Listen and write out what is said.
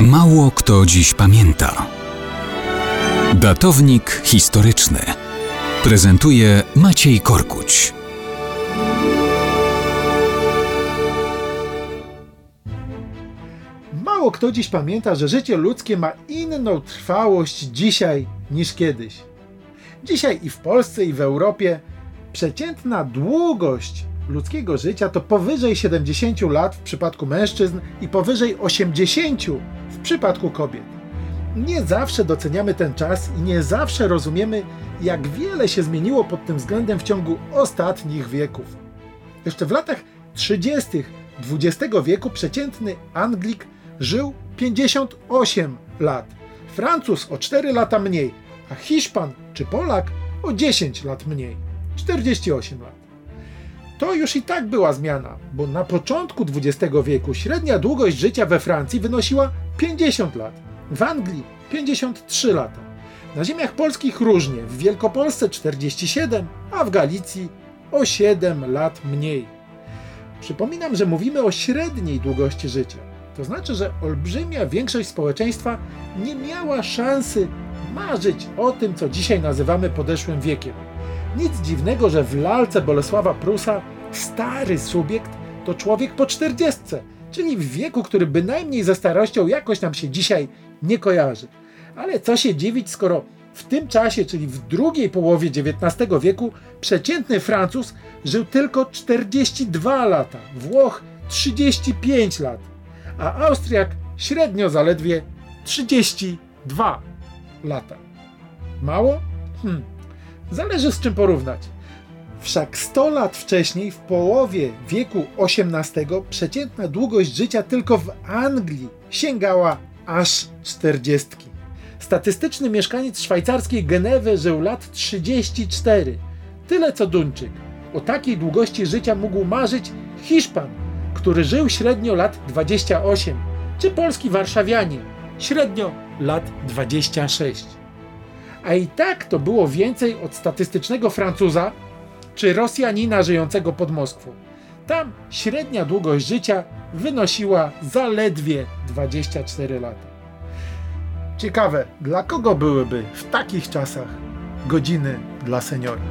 Mało kto dziś pamięta. Datownik historyczny prezentuje Maciej Korkuć. Mało kto dziś pamięta, że życie ludzkie ma inną trwałość dzisiaj niż kiedyś. Dzisiaj i w Polsce, i w Europie przeciętna długość ludzkiego życia to powyżej 70 lat w przypadku mężczyzn i powyżej 80 w przypadku kobiet. Nie zawsze doceniamy ten czas i nie zawsze rozumiemy, jak wiele się zmieniło pod tym względem w ciągu ostatnich wieków. Jeszcze w latach 30. XX wieku przeciętny Anglik żył 58 lat, Francuz o 4 lata mniej, a Hiszpan czy Polak o 10 lat mniej 48 lat. To już i tak była zmiana, bo na początku XX wieku średnia długość życia we Francji wynosiła 50 lat, w Anglii 53 lata. Na ziemiach polskich różnie, w Wielkopolsce 47, a w Galicji o 7 lat mniej. Przypominam, że mówimy o średniej długości życia. To znaczy, że olbrzymia większość społeczeństwa nie miała szansy marzyć o tym, co dzisiaj nazywamy podeszłym wiekiem. Nic dziwnego, że w lalce Bolesława Prusa stary subiekt to człowiek po czterdziestce, czyli w wieku, który bynajmniej ze starością jakoś nam się dzisiaj nie kojarzy. Ale co się dziwić, skoro w tym czasie, czyli w drugiej połowie XIX wieku, przeciętny Francuz żył tylko 42 lata, Włoch 35 lat, a Austriak średnio zaledwie 32 lata. Mało? Hmm. Zależy z czym porównać. Wszak 100 lat wcześniej, w połowie wieku XVIII, przeciętna długość życia tylko w Anglii sięgała aż 40. Statystyczny mieszkaniec szwajcarskiej Genewy żył lat 34, tyle co Duńczyk. O takiej długości życia mógł marzyć Hiszpan, który żył średnio lat 28, czy polski warszawianin, średnio lat 26. A i tak to było więcej od statystycznego Francuza czy Rosjanina żyjącego pod Moskwą. Tam średnia długość życia wynosiła zaledwie 24 lata. Ciekawe, dla kogo byłyby w takich czasach godziny dla seniora?